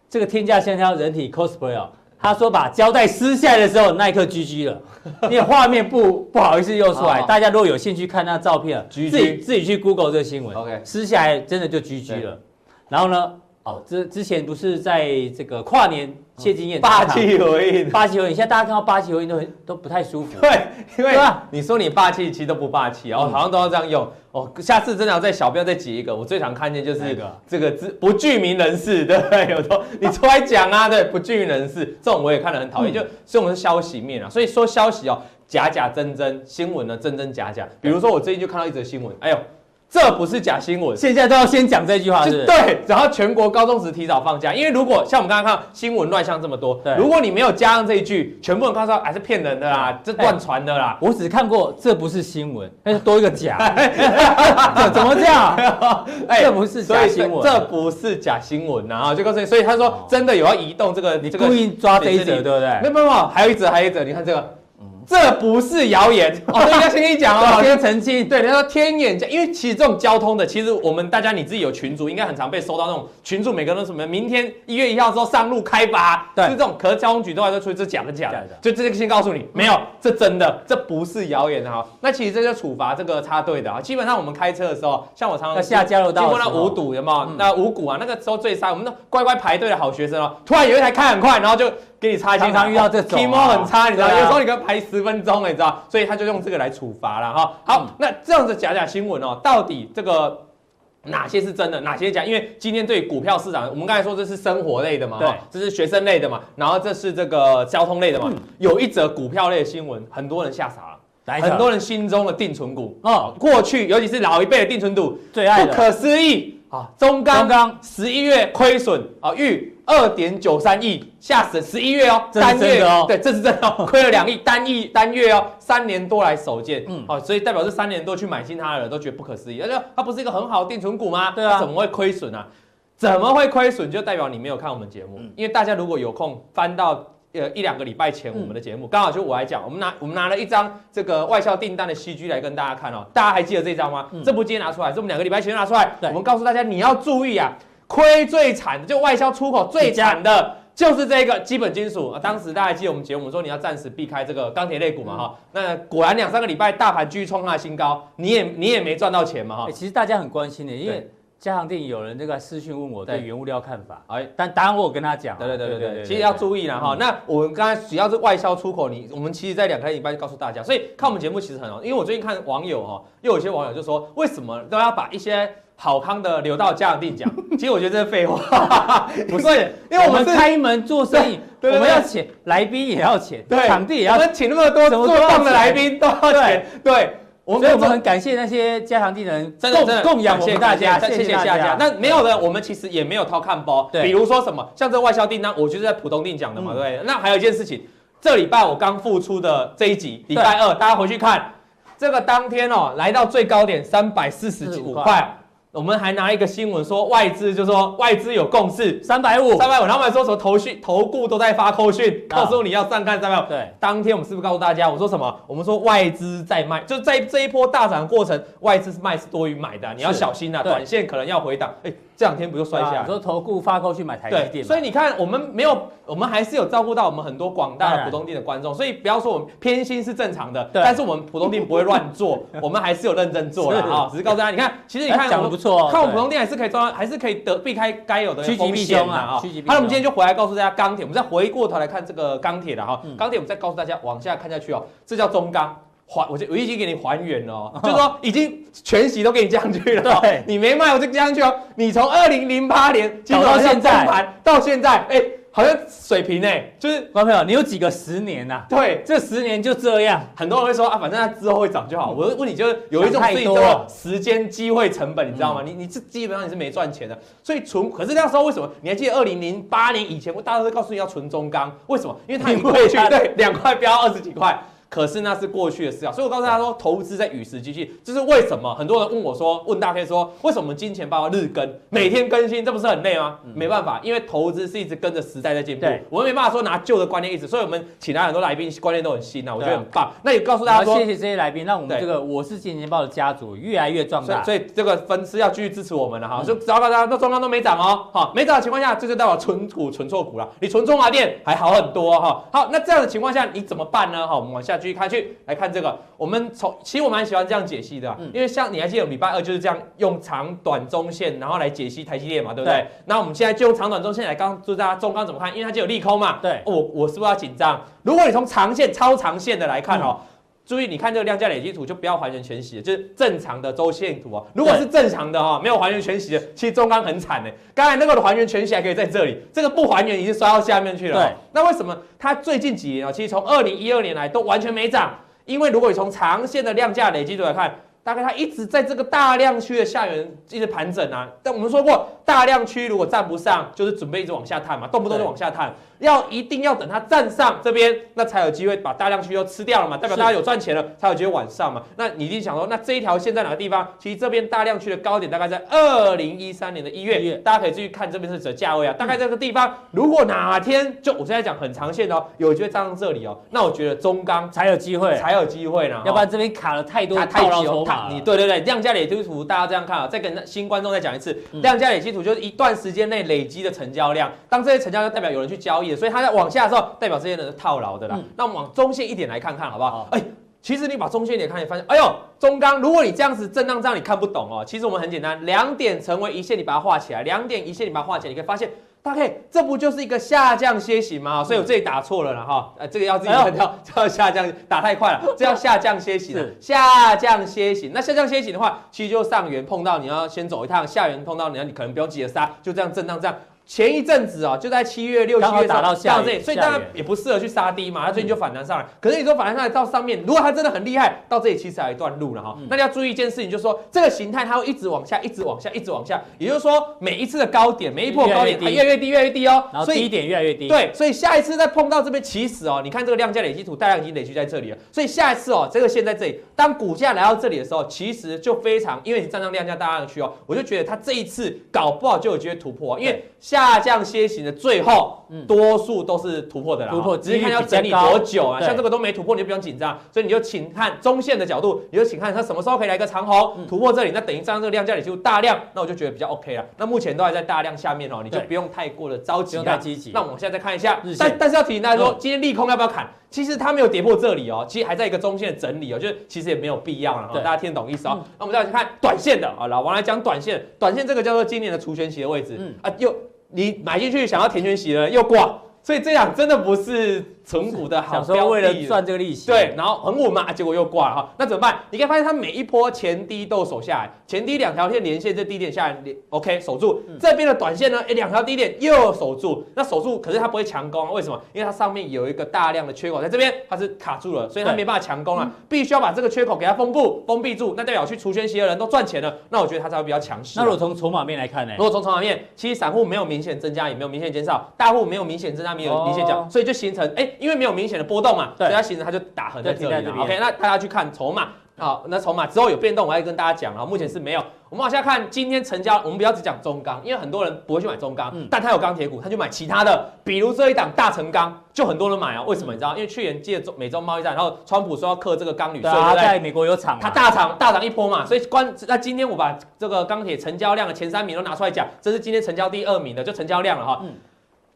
这个天价香蕉人体 cosplay 哦，他说把胶带撕下来的时候，那一刻 GG 了，因为画面不不好意思又出来，大家如果有兴趣看那照片，自己自己去 Google 这个新闻，OK，撕下来真的就 GG 了，然后呢？哦，之之前不是在这个跨年谢金燕霸气回应，霸气回应，现在大家看到霸气回应都很都不太舒服。对，因为你说你霸气，其实都不霸气哦，好像都要这样用哦。下次真的要在小标再挤一个，我最常看见就是这个字不具名人士，对 不对？有时候你出来讲啊，对，不具名人士这种我也看得很讨厌，就所以我们是消息面啊，所以说消息哦，假假真真，新闻呢真真假假。比如说我最近就看到一则新闻，哎呦。这不是假新闻，现在都要先讲这句话是是，对。然后全国高中职提早放假，因为如果像我们刚刚看新闻乱象这么多，对，如果你没有加上这一句，全部人看到还是骗人的啦，这乱传的啦。我只看过这不是新闻，那是多一个假，怎么这样？哎，这不是假新闻，这不是假新闻啊！就告诉你，所以他说真的有要移动这个，你故意抓这一则，对不对？没有没有，还有一则，还有一则，你看这个。这不是谣言哦，所以要先跟你讲哦，先澄清。对，人家说天眼交，因为其实这种交通的，其实我们大家你自己有群组，应该很常被收到那种群组，每个人都什么，明天一月一号之后上路开发，对，是这种，可是交通局都还在说这假的假的，就这个先告诉你，没有，这真的，这不是谣言哈。那其实这就处罚这个插队的啊，基本上我们开车的时候，像我常常下交流道，经过那五堵有没有？那五股啊，那个时候最塞，我们那乖乖排队的好学生哦，突然有一台开很快，然后就。给你擦一经常遇到这种，体貌很差，你知道，有时候你可能排十分钟，你知道，所以他就用这个来处罚了哈。好，那这样子假假新闻哦，到底这个哪些是真的，哪些假？因为今天对股票市场，我们刚才说这是生活类的嘛，对，这是学生类的嘛，然后这是这个交通类的嘛。有一则股票类的新闻，很多人吓傻了，很多人心中的定存股。哦，过去尤其是老一辈的定存股最爱的，不可思议。啊，中钢。十一月亏损啊，预。二点九三亿，吓死！十一月哦，单月。哦，对，这是真的，亏了两亿，单亿单月哦，三年多来首见，嗯，好，所以代表这三年多去买进它的人都觉得不可思议，而且它不是一个很好的定存股吗？对啊，怎么会亏损啊？怎么会亏损？就代表你没有看我们节目，因为大家如果有空翻到呃一两个礼拜前我们的节目，刚好就我来讲，我们拿我们拿了一张这个外销订单的 CG 来跟大家看哦，大家还记得这张吗？这不今天拿出来，是我们两个礼拜前拿出来，我们告诉大家你要注意啊，亏最惨的就外销出口最惨的。就是这个基本金属啊，当时大家记得我们节目说你要暂时避开这个钢铁类股嘛哈，那果然两三个礼拜大盘继续冲它的新高，你也你也没赚到钱嘛哈。其实大家很关心的，因为加强錠有人这个私讯问我对原物料看法，哎，但答案我有跟他讲，对对对对对，其实要注意了哈。那我们刚才只要是外销出口，你我们其实在两个礼拜就告诉大家，所以看我们节目其实很好，因为我最近看网友哈，又有些网友就说为什么都要把一些。好康的留到加强錠讲，其实我觉得这是废话，不是，因为我们开门做生意，我们要钱，来宾也要钱，场地也要，我们请那么多做棒的来宾都要钱，对，我们很感谢那些加强錠的人，真的真的供养我们大家，谢谢大家。那没有的，我们其实也没有掏看包，比如说什么，像这外销订单，我就是在浦东订讲的嘛，对不对？那还有一件事情，这礼拜我刚复出的这一集，礼拜二大家回去看，这个当天哦，来到最高点三百四十五块。我们还拿一个新闻说外资，就说外资有共识三百五，三百五，然后我们还说什么投讯投顾都在发扣讯，告诉你要上看三百五。对，当天我们是不是告诉大家？我说什么？我们说外资在卖，就在这一波大涨的过程，外资是卖是多于买的，你要小心啊，短线可能要回档。哎。这两天不就摔下来？你说投顾发扣去买台积电，所以你看我们没有，我们还是有照顾到我们很多广大的普通店的观众，所以不要说我们偏心是正常的，但是我们普通店不会乱做，我们还是有认真做的啊。只是告诉大家，你看，其实你看讲的不错，看我们普通店还是可以赚，还是可以得避开该有的趋吉避凶啊啊。好，我们今天就回来告诉大家钢铁，我们再回过头来看这个钢铁的哈，钢铁我们再告诉大家往下看下去哦，这叫中钢。还我就我已经给你还原了，哦，就是说已经全息都给你降去了，对，你没卖我就降去哦。你从二零零八年搞到现在，到现在，哎，好像水平哎，就是观众朋友，你有几个十年呐？对，这十年就这样。很多人会说啊，反正它之后会涨就好。我问你，就是有一种最多时间机会成本，你知道吗？你你这基本上你是没赚钱的。所以存，可是那时候为什么？你还记得二零零八年以前，我大家都告诉你要存中钢，为什么？因为它过去对两块飙二十几块。可是那是过去的事啊，所以我告诉大家说，投资在与时俱进，这是为什么？很多人问我说，问大 K 说，为什么金钱豹日更，每天更新，这不是很累吗？没办法，因为投资是一直跟着时代在进步，我们没办法说拿旧的观念一直，所以我们请来很多来宾，观念都很新啊，我觉得很棒。那也告诉大家说，谢谢这些来宾，让我们这个我是金钱豹的家族越来越壮大，所以这个粉丝要继续支持我们了哈。就只要大家都中钢都没涨哦，好，没涨的情况下，这就代表存股存错股了。你存中华电还好很多哈。好，那这样的情况下你怎么办呢？好，我们往下继续看去来看。看这个，我们从其实我蛮喜欢这样解析的，因为像你还记得礼拜二就是这样用长短中线，然后来解析台积电嘛，对不对？那我们现在就用长短中线来刚就大家中钢怎么看？因为它就有利空嘛。对，我我是不是要紧张？如果你从长线、超长线的来看哦，注意你看这个量价累积图就不要还原全息，就是正常的周线图啊。如果是正常的哈，没有还原全息的，其实中钢很惨的。刚才那个的还原全息还可以在这里，这个不还原已经刷到下面去了。对，那为什么它最近几年啊，其实从二零一二年来都完全没涨？因为如果你从长线的量价累积图来看，大概它一直在这个大量区的下缘一直盘整啊。但我们说过，大量区如果站不上，就是准备一直往下探嘛，动不动就往下探。要一定要等它站上这边，那才有机会把大量区都吃掉了嘛，代表大家有赚钱了，才有机会往上嘛。那你一定想说，那这一条线在哪个地方？其实这边大量区的高点大概在二零一三年的一月，大家可以继续看这边是指的价位啊，大概这个地方。如果哪天就我现在讲很长线哦，有机会站上这里哦，那我觉得中钢才有机会，才有机会呢。要不然这边卡了太多太久，你对对对，量价累积图大家这样看啊，再跟新观众再讲一次，量价累积图就是一段时间内累积的成交量，当这些成交量代表有人去交易。所以它在往下的时候，代表这些人是套牢的啦。嗯、那我们往中线一点来看看，好不好？哎、欸，其实你把中线一点看，你发现，哎呦，中钢，如果你这样子震荡这样，你看不懂哦。其实我们很简单，两点成为一线，你把它画起来，两点一线，你把它画起来，你可以发现，大概这不就是一个下降楔形吗？所以我这里打错了了哈，呃，这个要自己看掉，这要下降，打太快了，这要下降楔形，下降楔形。那下降楔形的话，其实就上缘碰到，你要先走一趟，下缘碰到你要，你可能不用急着杀，就这样震荡这样。前一阵子啊，就在七月六七月打到下这里，所以大家也不适合去杀低嘛。它最近就反弹上来，可是你说反弹上来到上面，如果它真的很厉害，到这里其实还有一段路了哈。那你要注意一件事情，就是说这个形态它会一直往下，一直往下，一直往下。也就是说，每一次的高点，每一波高点它越来越低，越来越低哦。然后低点越来越低。对，所以下一次再碰到这边，其实哦，你看这个量价累积图，大量已经累积在这里了。所以下一次哦，这个线在这里，当股价来到这里的时候，其实就非常，因为你站上量价大量区哦，我就觉得它这一次搞不好就有机会突破，因为。下降楔形的最后，多数都是突破的啦。突破，只是看要整理多久啊。像这个都没突破，你就不用紧张。所以你就请看中线的角度，你就请看它什么时候可以来个长红突破这里，那等于上这个量价里就大量，那我就觉得比较 OK 了。那目前都还在大量下面哦，你就不用太过的着急，太积极。那我们现在再看一下，但但是要提醒大家说，今天利空要不要砍？其实它没有跌破这里哦，其实还在一个中线的整理哦，就是其实也没有必要了。大家听得懂意思哦？那我们再来看短线的啊，老王来讲短线，短线这个叫做今年的除权息的位置，嗯啊又。你买进去想要填权息了，又挂，所以这样真的不是存股的好标的。为了赚这个利息，对，然后很稳嘛，结果又挂了哈，那怎么办？你可以发现它每一波前低都守下来，前低两条线连线，这低点下来，OK 守住。这边的短线呢，哎，两条低点又守住，那守住，可是它不会强攻，为什么？因为它上面有一个大量的缺口在这边，它是卡住了，所以它没办法强攻了，必须要把这个缺口给它封布、封闭住，那代表去除权息的人都赚钱了，那我觉得它才会比较强势。那如果从筹码面来看呢？如果从筹码面，其实散户没有明显增加，也没有明显减少，大户没有明显增加，没有明显减，所以就形成哎，因为没有明显的。波动嘛，所以它形成它就打横在这里了。OK，那大家去看筹码，好，那筹码之后有变动，我要跟大家讲啊。目前是没有。我们往下看，今天成交，我们不要只讲中钢，因为很多人不会去买中钢，嗯、但他有钢铁股，他就买其他的，比如这一档大成钢，就很多人买啊。为什么？你知道？因为去年借中美洲贸易战，然后川普说要克这个钢铝税，他在美国有厂，他大涨大涨一波嘛。所以关那今天我把这个钢铁成交量的前三名都拿出来讲，这是今天成交第二名的，就成交量了哈。嗯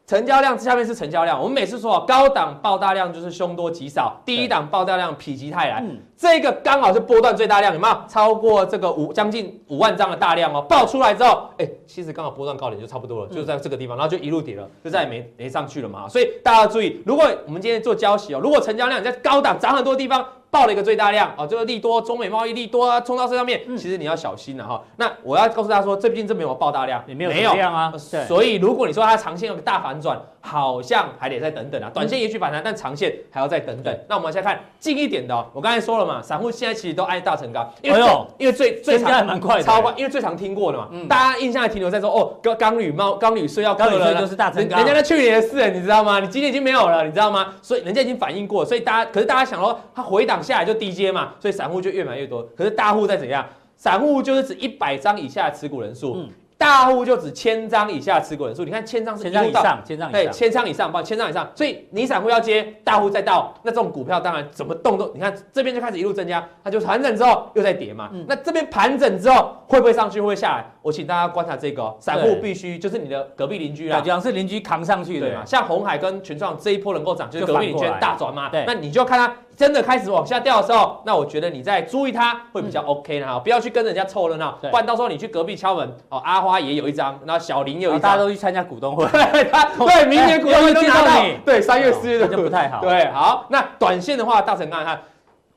成交量下面是成交量，我们每次说高档爆大量就是凶多吉少，低一档爆大量否极泰来。嗯、这个刚好是波段最大量，有没有超过这个五将近五万张的大量哦？爆出来之后，哎，其实刚好波段高点就差不多了，就在这个地方，然后就一路跌了，就再也没没上去了嘛。所以大家要注意，如果我们今天做交息哦，如果成交量在高档涨很多地方。爆了一个最大量哦，这个利多，中美贸易利多啊，冲到这上面，其实你要小心了哈。那我要告诉大家说，最近这边有爆大量，也没有没有量啊。所以如果你说它长线有个大反转，好像还得再等等啊。短线也许反弹，但长线还要再等等。那我们先看近一点的，我刚才说了嘛，散户现在其实都爱大成钢，因为因为最最长还蛮快的，超快，因为最常听过的嘛，大家印象还停留在说哦，钢钢铝贸钢铝税要课了，就是大成钢，人家那去年的事，你知道吗？你今年已经没有了，你知道吗？所以人家已经反应过，所以大家可是大家想说，它回档下来就低阶嘛。所以散户就越买越多，可是大户在怎样？散户就是指一百张以下持股人数。嗯大户就指千张以下持股人数，你看千张是千张以上，千张以上，对，千张以上，不，千张以上。所以你散户要接，大户再到，那这种股票当然怎么动都，你看这边就开始一路增加，它就盘整之后又在跌嘛。嗯、那这边盘整之后会不会上去，会不会下来？我请大家观察这个、哦，散户必须就是你的隔壁邻居啦，好像是邻居扛上去的嘛。像红海跟群创这一波能够涨，就是隔壁邻居大转嘛。对，那你就要看它真的开始往下掉的时候，那我觉得你再注意它会比较 OK 哈，嗯、不要去跟人家凑热闹，不然到时候你去隔壁敲门哦，阿花也有一张。然后小林有一张，大家都去参加股东会，他对明年股东会都拿到，对三月四月的就不太好。对，好，那短线的话，大成看看。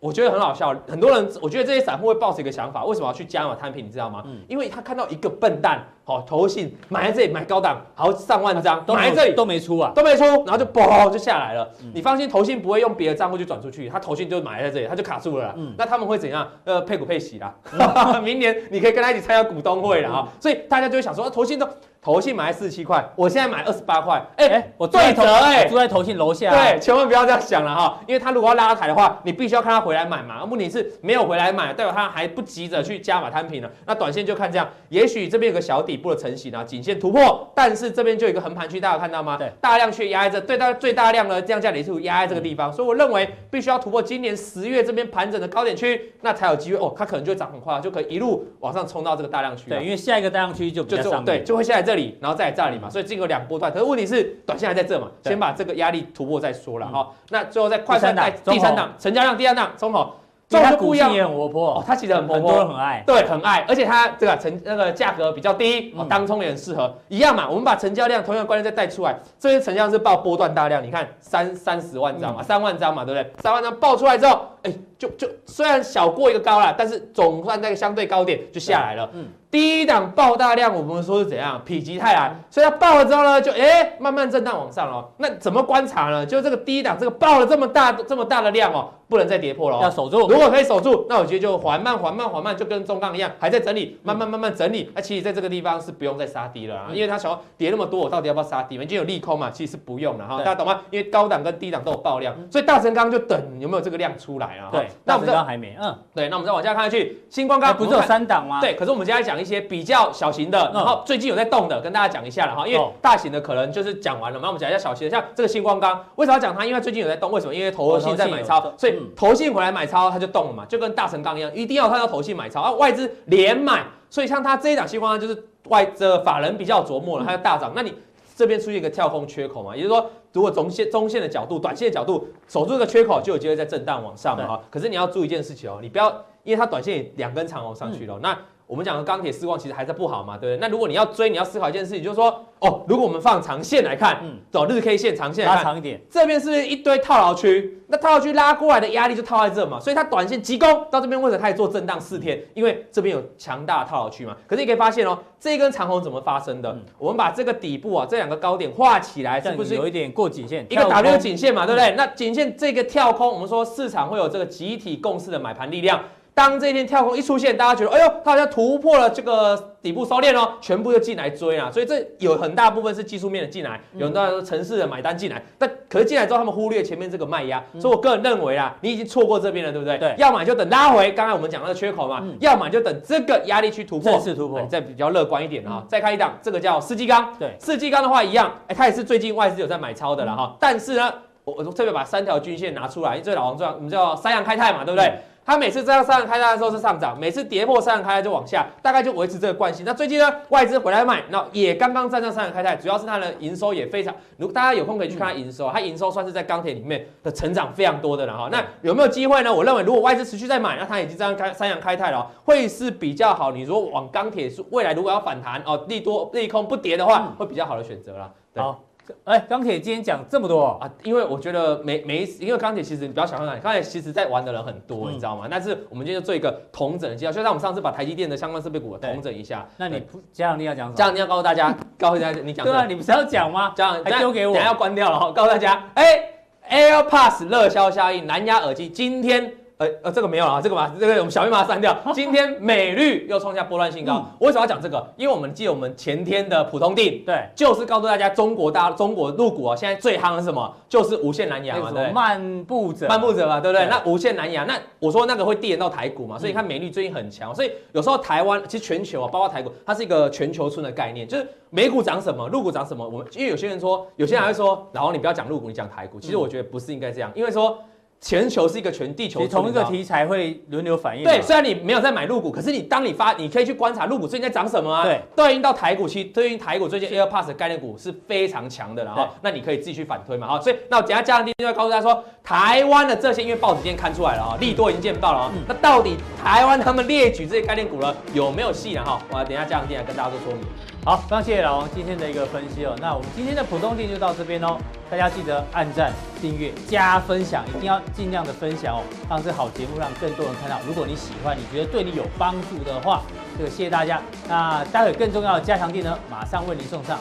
我觉得很好笑，很多人，我觉得这些散户会抱着一个想法，为什么要去加码摊平？你知道吗？嗯，因为他看到一个笨蛋，好投信买在这里买高档，好上万张，买在这里都没出啊，都没出，然后就嘣就下来了。你放心，投信不会用别的账户去转出去，他投信就买在这里，他就卡住了。嗯，那他们会怎样？呃，配股配息啦。明年你可以跟他一起参加股东会了啊。所以大家就会想说，投信都。投信买四十七块，我现在买二十八块，哎、欸，我对折哎，住在投信楼下，对，千万不要这样想了哈，因为他如果要拉抬的话，你必须要看他回来买嘛，问题是没有回来买，代表他还不急着去加码摊平了，那短线就看这样，也许这边有个小底部的成型啊，颈线突破，但是这边就有一个横盘区，大家有看到吗？对，大量去压在这，对，大最大量的这样价理数压在这个地方，嗯、所以我认为必须要突破今年十月这边盘整的高点区，那才有机会哦，它可能就会涨很快，就可以一路往上冲到这个大量区。对，因为下一个大量区就比较上对，就会下来这里，然后再来这里。所以经过两波段，可是问题是短线还在这嘛，先把这个压力突破再说了哈。那最后再快速带第三档成交量第二档中红，中红不一样，也很活泼。哦，它其实很活泼，很多人很爱，对，很爱，而且它这个成那个价格比较低哦，当冲也很适合，一样嘛。我们把成交量同样观念再带出来，这些成交量是报波段大量，你看三三十万张嘛，三万张嘛，对不对？三万张爆出来之后，哎，就就虽然小过一个高了，但是总算那个相对高点就下来了，嗯。第一档爆大量，我们说是怎样？否极泰来，所以它爆了之后呢，就哎、慢慢震荡往上了。那怎么观察呢？就这个第一档这个爆了这么大这么大的量哦，不能再跌破了哦。要守住。如果可以守住，那我觉得就缓慢、缓慢、缓慢，就跟中钢一样，还在整理，慢慢、慢慢整理。那其实在这个地方是不用再杀低了啊，因为他想要跌那么多，我到底要不要杀低？已经有利空嘛，其实是不用了哈，大家懂吗？因为高档跟低档都有爆量，所以大成钢就等有没有这个量出来啊。对，那我们这还没，嗯，对，那我们再往下看下去，星光钢不是有三档吗？对，可是我们接下来讲一些比较小型的，然后最近有在动的，跟大家讲一下了哈，因为大型的可能就是讲完了，那我们讲一下小型的，像这个星光钢，为什么要讲它？因为最近有在动，为什么？因为投信在买超，所以投信回来买超，它就动了嘛，就跟大成钢一样，一定要看到投信买超，啊，外资连买，所以像它这一档新光钢就是外这法人比较琢磨了，它就大涨，那你这边出现一个跳空缺口嘛，也就是说，如果中线中线的角度、短线的角度守住这个缺口，就有机会在震荡往上嘛哈。可是你要注意一件事情哦，你不要因为它短线也两根长红上去了，那。我们讲的钢铁市况其实还在不好嘛，对不对？那如果你要追，你要思考一件事情，就是说，哦，如果我们放长线来看，嗯，走日 K 线长线来看，拉长一点，这边是不是一堆套牢区？那套牢区拉过来的压力就套在这嘛，所以它短线急攻到这边，为什么它也做震荡四天？因为这边有强大的套牢区嘛。可是你可以发现哦，这一根长红怎么发生的？嗯、我们把这个底部啊，这两个高点画起来，是不是有一点过颈线？一个 W 颈线嘛，对不对？嗯、那颈线这个跳空，我们说市场会有这个集体共识的买盘力量。当这一天跳空一出现，大家觉得，哎呦，它好像突破了这个底部收敛哦，全部就进来追啊，所以这有很大部分是技术面的进来，有很多人说程式的买单进来，但可是进来之后，他们忽略前面这个卖压，所以我个人认为啊，你已经错过这边了，对不对？对，要么就等拉回，刚才我们讲那个缺口嘛，要么就等这个压力去突破，正式突破，再比较乐观一点啊，再看一档，这个叫四季钢，对，四季钢的话一样，哎，它也是最近外资有在买超的了哈，但是呢，我我特别把三条均线拿出来，因为这老王这样，我们叫三阳开泰嘛，对不对？它每次这样三阳开泰的时候是上涨，每次跌破三阳开泰就往下，大概就维持这个惯性。那最近呢，外资回来买，那也刚刚站上三阳开泰，主要是它的营收也非常。如果大家有空可以去看它营收，它营收算是在钢铁里面的成长非常多的了哈。那有没有机会呢？我认为如果外资持续在买，那它已经这样开三阳开泰了，会是比较好。你如果往钢铁是未来如果要反弹哦，利多利空不跌的话，会比较好的选择啦。好。哎，钢铁今天讲这么多啊，因为我觉得每每一次，因为钢铁其实你不要想象，钢铁其实在玩的人很多，嗯、你知道吗？但是我们今天就做一个同整的介绍，就像我们上次把台积电的相关设备股同整一下。那你嘉良你要讲什么？嘉良你要告诉大家，告诉大家你讲。对啊，你不是要讲吗？嘉良还丢给我，等下要关掉了哈，告诉大家，哎，AirPods 热销效应，蓝牙耳机今天。呃呃，这个没有了啊，这个把这个我们小密码删掉。今天美绿又创下波段新高，我为什么要讲这个？因为我们记得我们前天的普通定，对，就是告诉大家中国大中国入股啊，现在最夯的是什么？就是无线蓝牙嘛，对，漫步者，漫步者嘛，对不对？那无线蓝牙，那我说那个会递延到台股嘛，所以你看美绿最近很强，所以有时候台湾其实全球啊，包括台股，它是一个全球村的概念，就是美股涨什么，入股涨什么。我们因为有些人说，有些人还会说，然后你不要讲入股，你讲台股。其实我觉得不是应该这样，因为说。全球是一个全地球，同一个题材会轮流反应。对，虽然你没有在买入股，可是你当你发，你可以去观察入股最近在涨什么啊？对，对应到台股，其实对应台股最近 AirPods 的概念股是非常强的，然后那你可以自己去反推嘛，哈。所以那我等下加上第一就要告诉大家说，台湾的这些，因为报纸今天看出来了啊，利多已经见报了啊，那到底台湾他们列举这些概念股了，有没有戏呢？哈，我等下加上第二跟大家做说明。好，非常谢谢老王今天的一个分析哦。那我们今天的普通店就到这边哦。大家记得按赞、订阅、加分享，一定要尽量的分享哦，让这好节目让更多人看到。如果你喜欢，你觉得对你有帮助的话，这个谢谢大家。那待会更重要的加强店呢，马上为您送上。